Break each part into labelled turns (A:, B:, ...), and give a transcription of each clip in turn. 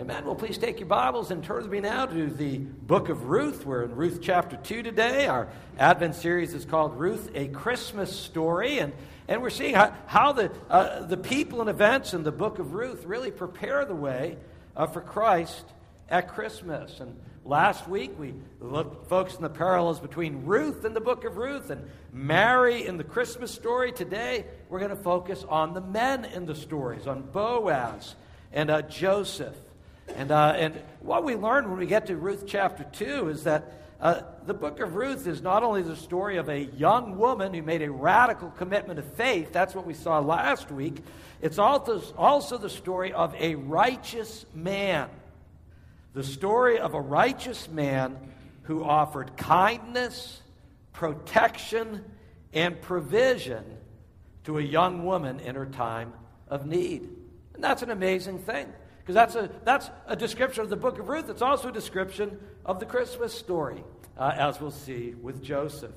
A: Amen. Well, please take your Bibles and turn with me now to the book of Ruth. We're in Ruth chapter 2 today. Our Advent series is called Ruth, a Christmas Story. And, and we're seeing how, how the, uh, the people and events in the book of Ruth really prepare the way uh, for Christ at Christmas. And last week we looked, focused on the parallels between Ruth and the book of Ruth and Mary in the Christmas story. Today we're going to focus on the men in the stories, on Boaz and uh, Joseph. And, uh, and what we learn when we get to Ruth chapter 2 is that uh, the book of Ruth is not only the story of a young woman who made a radical commitment of faith, that's what we saw last week, it's also, also the story of a righteous man. The story of a righteous man who offered kindness, protection, and provision to a young woman in her time of need. And that's an amazing thing. Because that's a, that's a description of the book of Ruth. It's also a description of the Christmas story, uh, as we'll see with Joseph.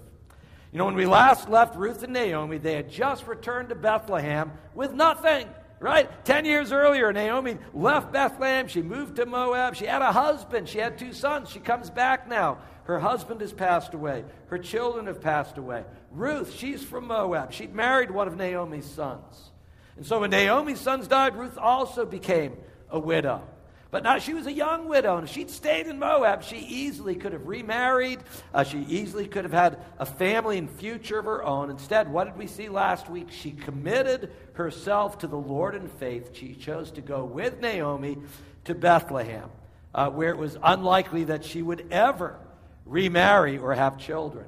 A: You know, when we last left Ruth and Naomi, they had just returned to Bethlehem with nothing, right? Ten years earlier, Naomi left Bethlehem. She moved to Moab. She had a husband. She had two sons. She comes back now. Her husband has passed away. Her children have passed away. Ruth, she's from Moab. She'd married one of Naomi's sons. And so when Naomi's sons died, Ruth also became a widow. But now she was a young widow, and if she'd stayed in Moab, she easily could have remarried. Uh, she easily could have had a family and future of her own. Instead, what did we see last week? She committed herself to the Lord in faith. She chose to go with Naomi to Bethlehem, uh, where it was unlikely that she would ever remarry or have children.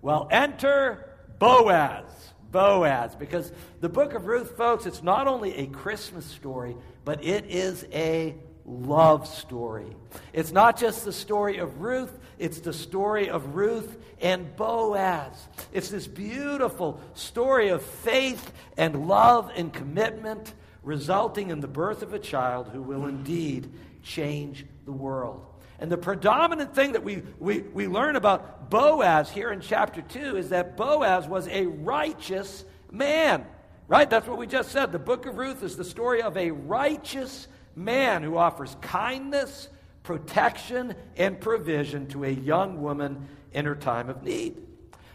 A: Well, enter Boaz. Boaz, because the book of Ruth, folks, it's not only a Christmas story, but it is a love story. It's not just the story of Ruth, it's the story of Ruth and Boaz. It's this beautiful story of faith and love and commitment, resulting in the birth of a child who will indeed change the world. And the predominant thing that we, we, we learn about Boaz here in chapter 2 is that Boaz was a righteous man. Right? That's what we just said. The book of Ruth is the story of a righteous man who offers kindness, protection, and provision to a young woman in her time of need.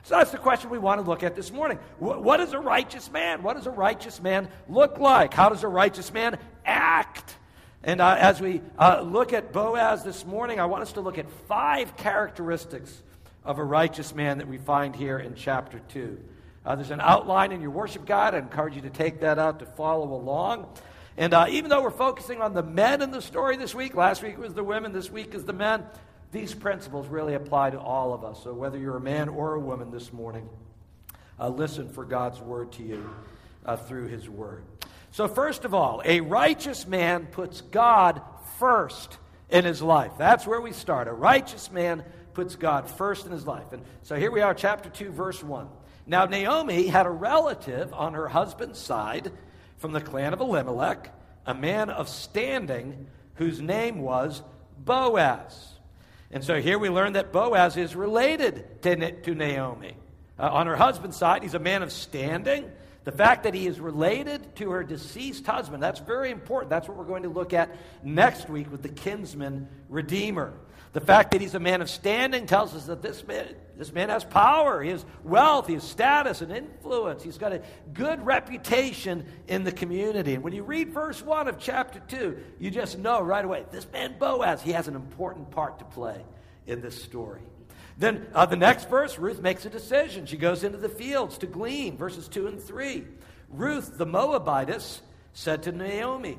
A: So that's the question we want to look at this morning. What is a righteous man? What does a righteous man look like? How does a righteous man act? And uh, as we uh, look at Boaz this morning, I want us to look at five characteristics of a righteous man that we find here in chapter 2. Uh, there's an outline in your worship guide. I encourage you to take that out to follow along. And uh, even though we're focusing on the men in the story this week, last week was the women, this week is the men, these principles really apply to all of us. So whether you're a man or a woman this morning, uh, listen for God's word to you uh, through his word. So, first of all, a righteous man puts God first in his life. That's where we start. A righteous man puts God first in his life. And so here we are, chapter 2, verse 1. Now, Naomi had a relative on her husband's side from the clan of Elimelech, a man of standing whose name was Boaz. And so here we learn that Boaz is related to, to Naomi. Uh, on her husband's side, he's a man of standing. The fact that he is related to her deceased husband, that's very important. That's what we're going to look at next week with the kinsman redeemer. The fact that he's a man of standing tells us that this man, this man has power, he has wealth, he has status and influence. He's got a good reputation in the community. And when you read verse 1 of chapter 2, you just know right away this man Boaz, he has an important part to play in this story. Then uh, the next verse, Ruth makes a decision. She goes into the fields to glean, verses 2 and 3. Ruth, the Moabitess, said to Naomi,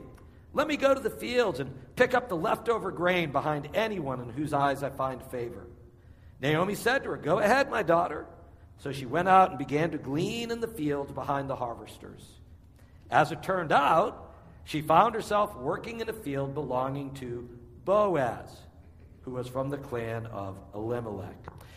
A: let me go to the fields and pick up the leftover grain behind anyone in whose eyes I find favor. Naomi said to her, Go ahead, my daughter. So she went out and began to glean in the fields behind the harvesters. As it turned out, she found herself working in a field belonging to Boaz, who was from the clan of Elimelech.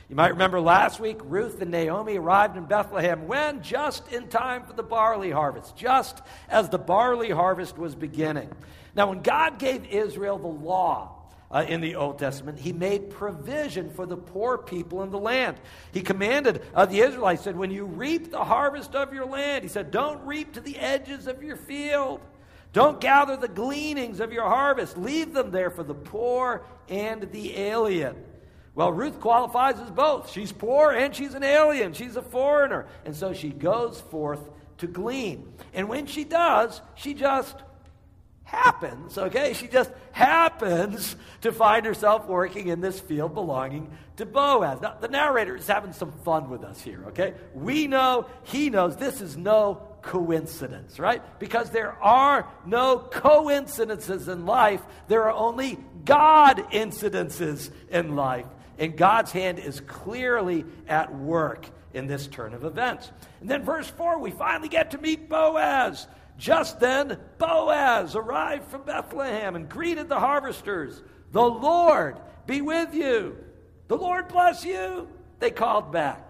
A: You might remember last week, Ruth and Naomi arrived in Bethlehem when? Just in time for the barley harvest, just as the barley harvest was beginning. Now, when God gave Israel the law, uh, in the Old Testament, he made provision for the poor people in the land. He commanded uh, the Israelites, said, When you reap the harvest of your land, he said, Don't reap to the edges of your field. Don't gather the gleanings of your harvest. Leave them there for the poor and the alien. Well, Ruth qualifies as both. She's poor and she's an alien. She's a foreigner. And so she goes forth to glean. And when she does, she just happens, okay? She just happens to find herself working in this field belonging to Boaz. Now, the narrator is having some fun with us here, okay? We know, he knows, this is no coincidence, right? Because there are no coincidences in life, there are only God incidences in life. And God's hand is clearly at work in this turn of events. And then, verse 4, we finally get to meet Boaz. Just then, Boaz arrived from Bethlehem and greeted the harvesters. The Lord be with you. The Lord bless you. They called back.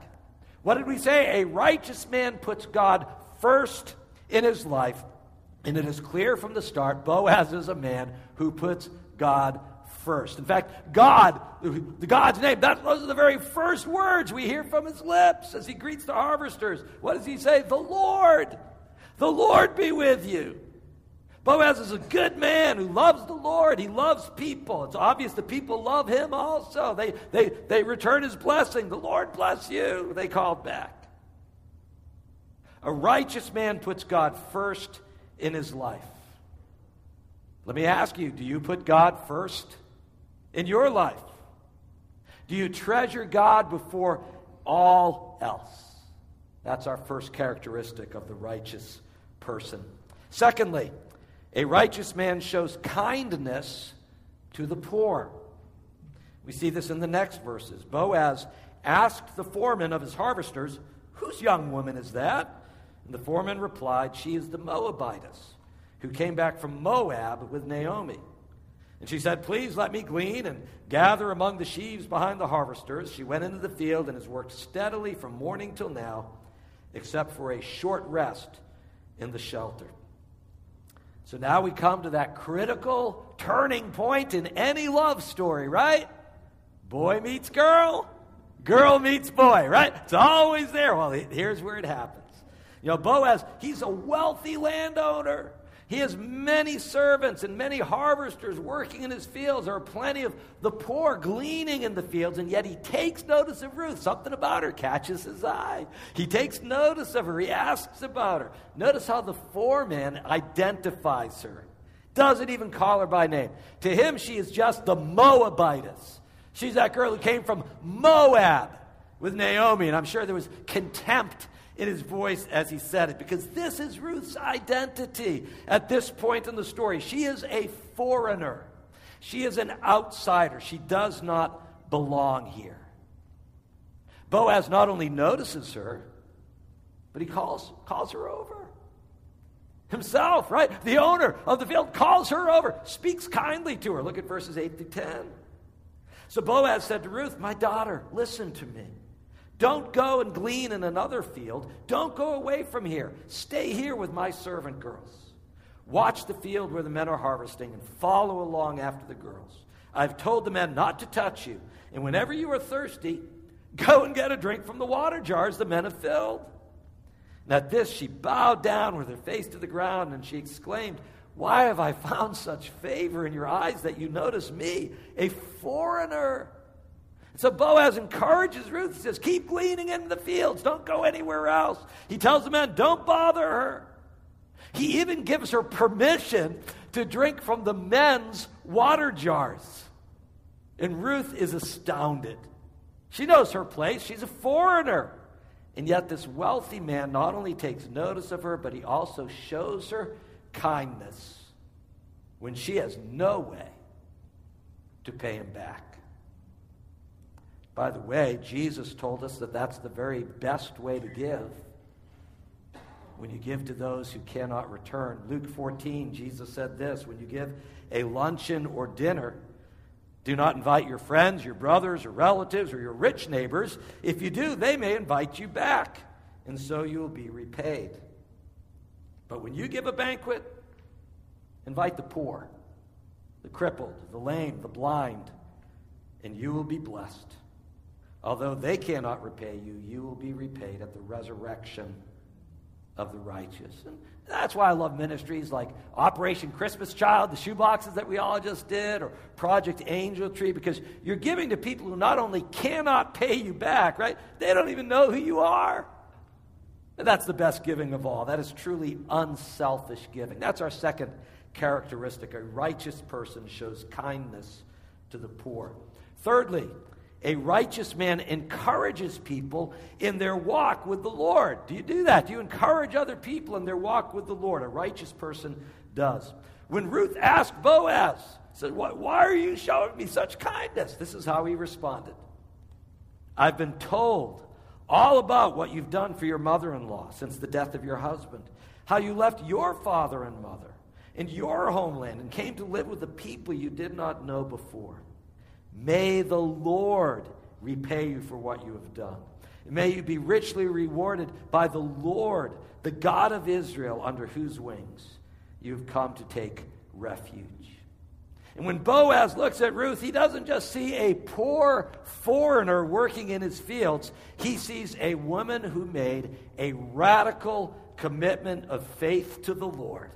A: What did we say? A righteous man puts God first in his life. And it is clear from the start Boaz is a man who puts God first. In fact, God, the God's name, that, those are the very first words we hear from his lips as he greets the harvesters. What does he say? The Lord. The Lord be with you. Boaz is a good man who loves the Lord. He loves people. It's obvious the people love him also. They, they, they return his blessing. The Lord bless you, they called back. A righteous man puts God first in his life. Let me ask you do you put God first in your life? Do you treasure God before all else? That's our first characteristic of the righteous person. Secondly, a righteous man shows kindness to the poor. We see this in the next verses. Boaz asked the foreman of his harvesters, Whose young woman is that? And the foreman replied, She is the Moabitess, who came back from Moab with Naomi. And she said, Please let me glean and gather among the sheaves behind the harvesters. She went into the field and has worked steadily from morning till now, except for a short rest in the shelter. So now we come to that critical turning point in any love story, right? Boy meets girl, girl meets boy, right? It's always there. Well, here's where it happens. You know, Boaz, he's a wealthy landowner. He has many servants and many harvesters working in his fields. There are plenty of the poor gleaning in the fields, and yet he takes notice of Ruth. Something about her catches his eye. He takes notice of her. He asks about her. Notice how the foreman identifies her. Doesn't even call her by name. To him, she is just the Moabitess. She's that girl who came from Moab with Naomi, and I'm sure there was contempt in his voice as he said it because this is Ruth's identity at this point in the story. She is a foreigner, she is an outsider. She does not belong here. Boaz not only notices her, but he calls, calls her over. Himself, right? The owner of the field calls her over, speaks kindly to her. Look at verses 8 to 10. So Boaz said to Ruth, My daughter, listen to me. Don't go and glean in another field. Don't go away from here. Stay here with my servant girls. Watch the field where the men are harvesting and follow along after the girls. I've told the men not to touch you. And whenever you are thirsty, go and get a drink from the water jars the men have filled. And at this, she bowed down with her face to the ground and she exclaimed, Why have I found such favor in your eyes that you notice me, a foreigner? So Boaz encourages Ruth. Says, Keep gleaning in the fields. Don't go anywhere else. He tells the men, Don't bother her. He even gives her permission to drink from the men's water jars. And Ruth is astounded. She knows her place, she's a foreigner. And yet, this wealthy man not only takes notice of her, but he also shows her kindness when she has no way to pay him back. By the way, Jesus told us that that's the very best way to give. When you give to those who cannot return. Luke 14, Jesus said this when you give a luncheon or dinner, do not invite your friends, your brothers, or relatives, or your rich neighbors. If you do, they may invite you back, and so you will be repaid. But when you give a banquet, invite the poor, the crippled, the lame, the blind, and you will be blessed. Although they cannot repay you, you will be repaid at the resurrection of the righteous. And that's why I love ministries like Operation Christmas Child, the shoeboxes that we all just did, or Project Angel Tree, because you're giving to people who not only cannot pay you back, right? They don't even know who you are. And that's the best giving of all. That is truly unselfish giving. That's our second characteristic. A righteous person shows kindness to the poor. Thirdly, a righteous man encourages people in their walk with the Lord. Do you do that? Do you encourage other people in their walk with the Lord? A righteous person does. When Ruth asked Boaz, said, Why are you showing me such kindness? This is how he responded I've been told all about what you've done for your mother in law since the death of your husband, how you left your father and mother and your homeland and came to live with the people you did not know before. May the Lord repay you for what you have done. May you be richly rewarded by the Lord, the God of Israel, under whose wings you have come to take refuge. And when Boaz looks at Ruth, he doesn't just see a poor foreigner working in his fields, he sees a woman who made a radical commitment of faith to the Lord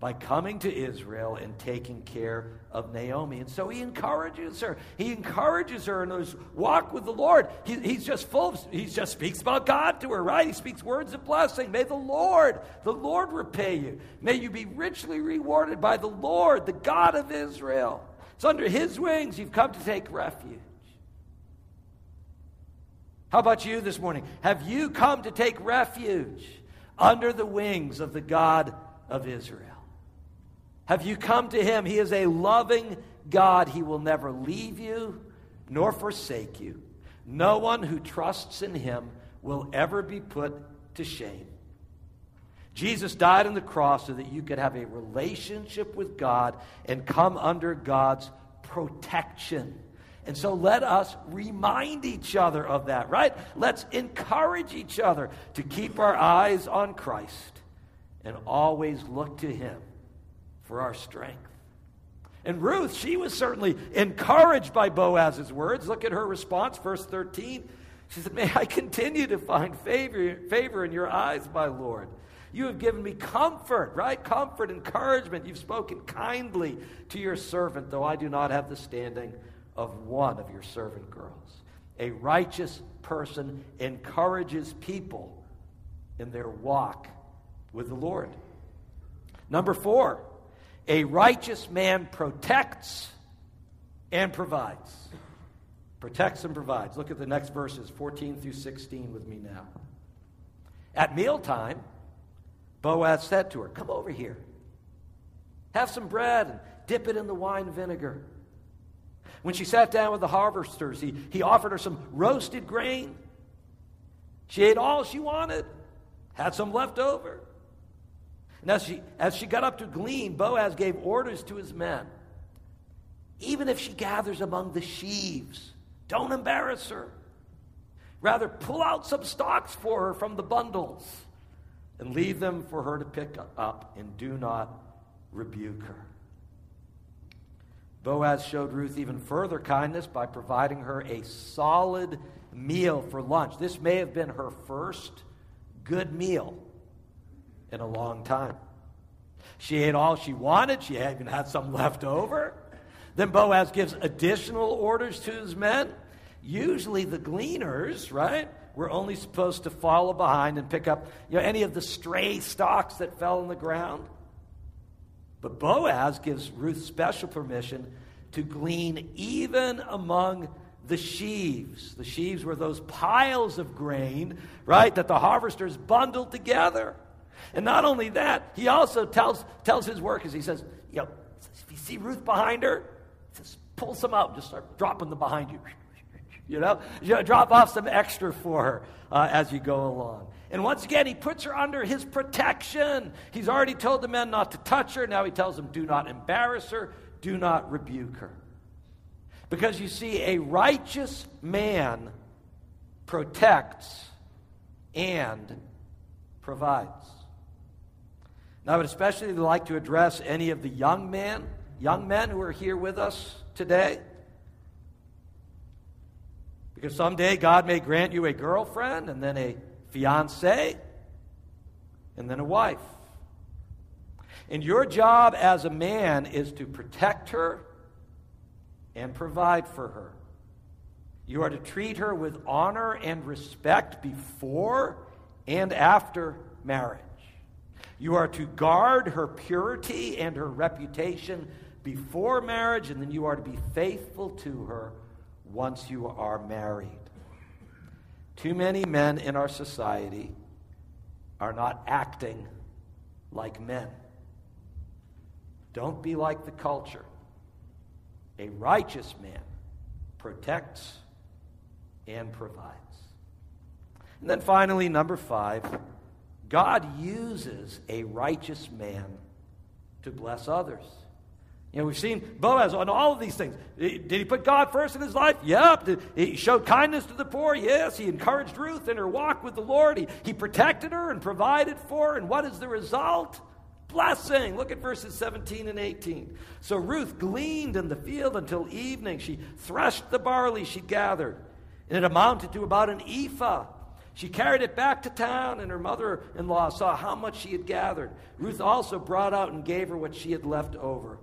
A: by coming to Israel and taking care of Naomi. And so he encourages her. He encourages her in his walk with the Lord. He, he's just full of, he just speaks about God to her, right? He speaks words of blessing. May the Lord, the Lord repay you. May you be richly rewarded by the Lord, the God of Israel. It's under his wings you've come to take refuge. How about you this morning? Have you come to take refuge under the wings of the God of Israel? Have you come to him? He is a loving God. He will never leave you nor forsake you. No one who trusts in him will ever be put to shame. Jesus died on the cross so that you could have a relationship with God and come under God's protection. And so let us remind each other of that, right? Let's encourage each other to keep our eyes on Christ and always look to Him for our strength. And Ruth, she was certainly encouraged by Boaz's words. Look at her response, verse 13. She said, May I continue to find favor, favor in your eyes, my Lord. You have given me comfort, right? Comfort, encouragement. You've spoken kindly to your servant, though I do not have the standing of one of your servant girls. A righteous person encourages people in their walk with the Lord. Number four, a righteous man protects and provides. Protects and provides. Look at the next verses, 14 through 16, with me now. At mealtime, Boaz said to her, Come over here. Have some bread and dip it in the wine vinegar. When she sat down with the harvesters, he, he offered her some roasted grain. She ate all she wanted, had some left over. As she, as she got up to glean, Boaz gave orders to his men. Even if she gathers among the sheaves, don't embarrass her. Rather, pull out some stalks for her from the bundles and leave them for her to pick up, and do not rebuke her. Boaz showed Ruth even further kindness by providing her a solid meal for lunch. This may have been her first good meal in a long time. She ate all she wanted. She even had some left over. Then Boaz gives additional orders to his men. Usually the gleaners, right, were only supposed to follow behind and pick up you know, any of the stray stalks that fell on the ground. But Boaz gives Ruth special permission to glean even among the sheaves. The sheaves were those piles of grain, right, that the harvesters bundled together. And not only that, he also tells, tells his workers, he says, you know, if you see Ruth behind her, he says, pull some out just start dropping them behind you. You know, you drop off some extra for her uh, as you go along. And once again, he puts her under his protection. He's already told the men not to touch her. Now he tells them, do not embarrass her, do not rebuke her. Because you see, a righteous man protects and provides. I would especially like to address any of the young men, young men who are here with us today. Because someday God may grant you a girlfriend and then a fiance. and then a wife. And your job as a man is to protect her and provide for her. You are to treat her with honor and respect before and after marriage. You are to guard her purity and her reputation before marriage, and then you are to be faithful to her once you are married. Too many men in our society are not acting like men. Don't be like the culture. A righteous man protects and provides. And then finally, number five, God uses a righteous man to bless others. You know, we've seen Boaz on all of these things. Did he put God first in his life? Yep. Did he showed kindness to the poor? Yes. He encouraged Ruth in her walk with the Lord. He, he protected her and provided for her. And what is the result? Blessing. Look at verses 17 and 18. So Ruth gleaned in the field until evening. She threshed the barley she gathered, and it amounted to about an ephah. She carried it back to town, and her mother in law saw how much she had gathered. Ruth also brought out and gave her what she had left over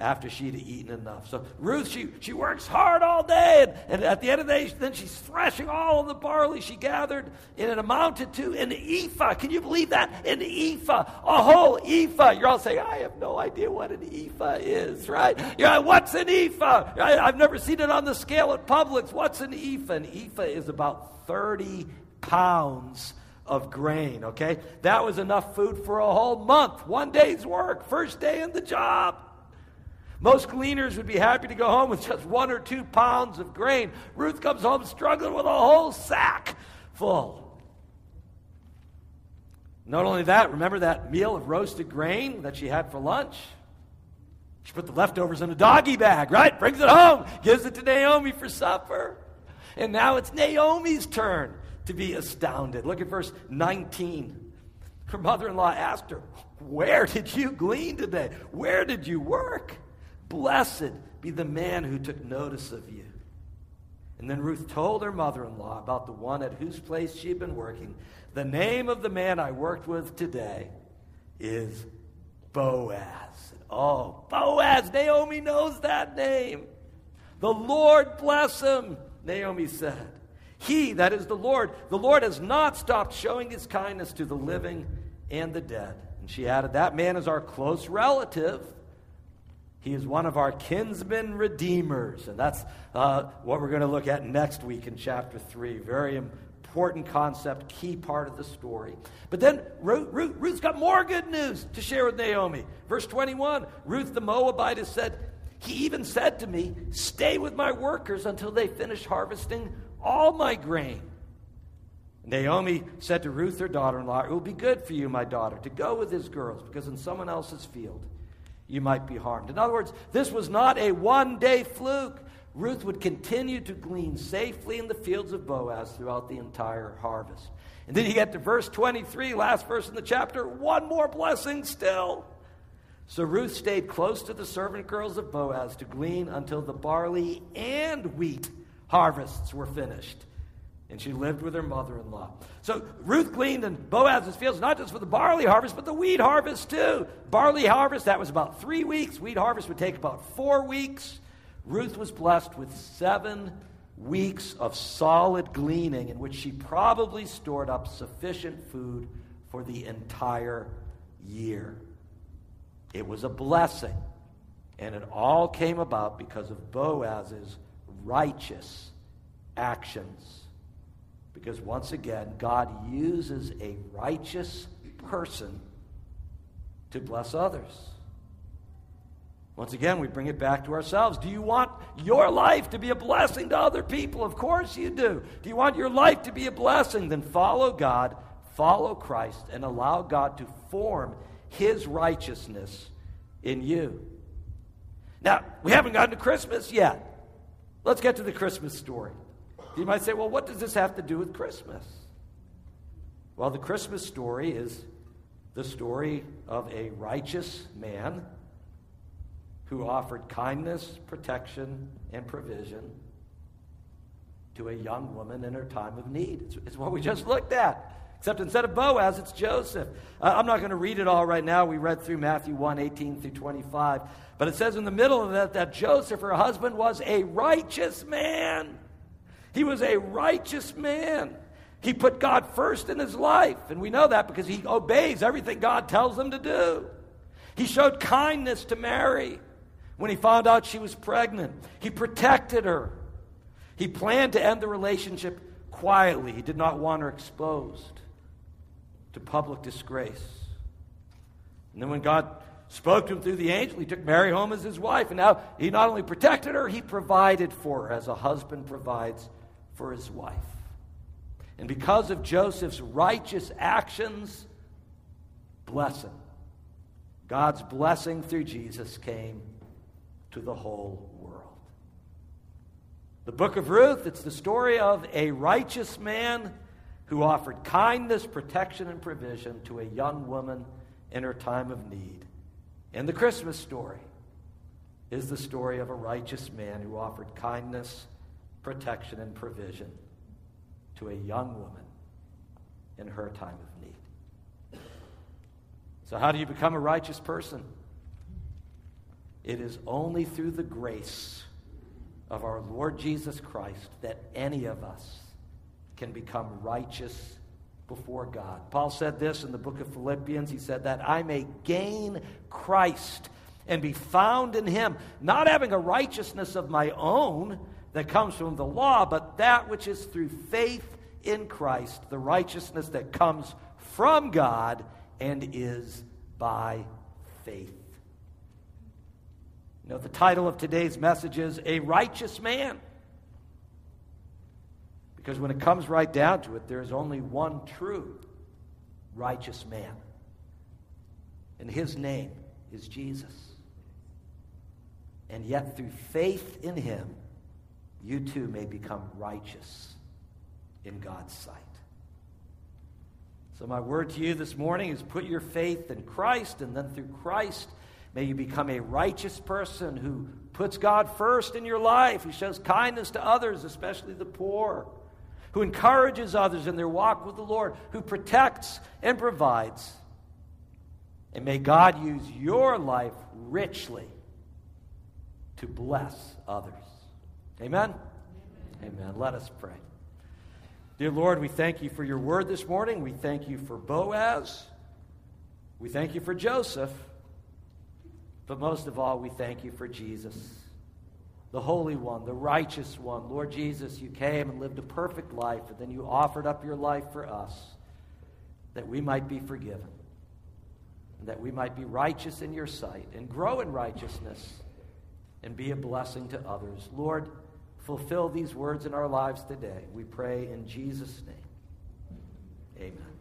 A: after she'd eaten enough. So Ruth, she, she works hard all day, and, and at the end of the day, then she's threshing all of the barley she gathered, and it amounted to an ephah. Can you believe that? An ephah, a whole ephah. You're all saying, I have no idea what an ephah is, right? Yeah, what's an ephah? I, I've never seen it on the scale at Publix. What's an ephah? An ephah is about 30 pounds of grain, okay? That was enough food for a whole month, one day's work, first day in the job. Most gleaners would be happy to go home with just one or two pounds of grain. Ruth comes home struggling with a whole sack full. Not only that, remember that meal of roasted grain that she had for lunch? She put the leftovers in a doggy bag, right? Brings it home, gives it to Naomi for supper. And now it's Naomi's turn to be astounded. Look at verse 19. Her mother in law asked her, Where did you glean today? Where did you work? Blessed be the man who took notice of you. And then Ruth told her mother in law about the one at whose place she had been working. The name of the man I worked with today is Boaz. Oh, Boaz. Naomi knows that name. The Lord bless him, Naomi said. He, that is the Lord, the Lord has not stopped showing his kindness to the living and the dead. And she added, That man is our close relative. He is one of our kinsmen redeemers. And that's uh, what we're going to look at next week in chapter 3. Very important concept, key part of the story. But then Ruth, Ruth, Ruth's got more good news to share with Naomi. Verse 21 Ruth the Moabite said, He even said to me, Stay with my workers until they finish harvesting all my grain. Naomi said to Ruth, her daughter in law, It will be good for you, my daughter, to go with his girls, because in someone else's field you might be harmed. In other words, this was not a one day fluke. Ruth would continue to glean safely in the fields of Boaz throughout the entire harvest. And then you get to verse 23, last verse in the chapter, one more blessing still. So Ruth stayed close to the servant girls of Boaz to glean until the barley and wheat harvests were finished. And she lived with her mother in law. So Ruth gleaned in Boaz's fields, not just for the barley harvest, but the wheat harvest too. Barley harvest, that was about three weeks. Wheat harvest would take about four weeks. Ruth was blessed with seven weeks of solid gleaning in which she probably stored up sufficient food for the entire year. It was a blessing, and it all came about because of Boaz's righteous actions. Because once again, God uses a righteous person to bless others. Once again, we bring it back to ourselves. Do you want your life to be a blessing to other people? Of course you do. Do you want your life to be a blessing? Then follow God, follow Christ, and allow God to form His righteousness in you. Now, we haven't gotten to Christmas yet. Let's get to the Christmas story. You might say, well, what does this have to do with Christmas? Well, the Christmas story is the story of a righteous man who offered kindness, protection, and provision to a young woman in her time of need. It's, it's what we just looked at. Except instead of Boaz, it's Joseph. Uh, I'm not going to read it all right now. We read through Matthew 1 18 through 25. But it says in the middle of that that Joseph, her husband, was a righteous man. He was a righteous man. He put God first in his life. And we know that because he obeys everything God tells him to do. He showed kindness to Mary when he found out she was pregnant. He protected her. He planned to end the relationship quietly. He did not want her exposed to public disgrace. And then when God spoke to him through the angel, he took Mary home as his wife. And now he not only protected her, he provided for her as a husband provides for his wife. And because of Joseph's righteous actions, blessing, God's blessing through Jesus came to the whole world. The book of Ruth, it's the story of a righteous man who offered kindness, protection, and provision to a young woman in her time of need. And the Christmas story is the story of a righteous man who offered kindness, protection, and provision to a young woman in her time of need. So, how do you become a righteous person? It is only through the grace of our Lord Jesus Christ that any of us can become righteous before God. Paul said this in the book of Philippians. He said that I may gain Christ and be found in him, not having a righteousness of my own that comes from the law, but that which is through faith in Christ, the righteousness that comes from God and is by faith. You know, the title of today's message is A Righteous Man. Because when it comes right down to it, there is only one true righteous man. And his name is Jesus. And yet, through faith in him, you too may become righteous in God's sight. So, my word to you this morning is put your faith in Christ, and then through Christ, may you become a righteous person who puts God first in your life, who shows kindness to others, especially the poor, who encourages others in their walk with the Lord, who protects and provides. And may God use your life richly to bless others. Amen? Amen. Amen. Let us pray. Dear Lord, we thank you for your word this morning. We thank you for Boaz. We thank you for Joseph. But most of all, we thank you for Jesus, the Holy One, the righteous One. Lord Jesus, you came and lived a perfect life, and then you offered up your life for us that we might be forgiven, and that we might be righteous in your sight, and grow in righteousness, and be a blessing to others. Lord, fulfill these words in our lives today. We pray in Jesus' name. Amen.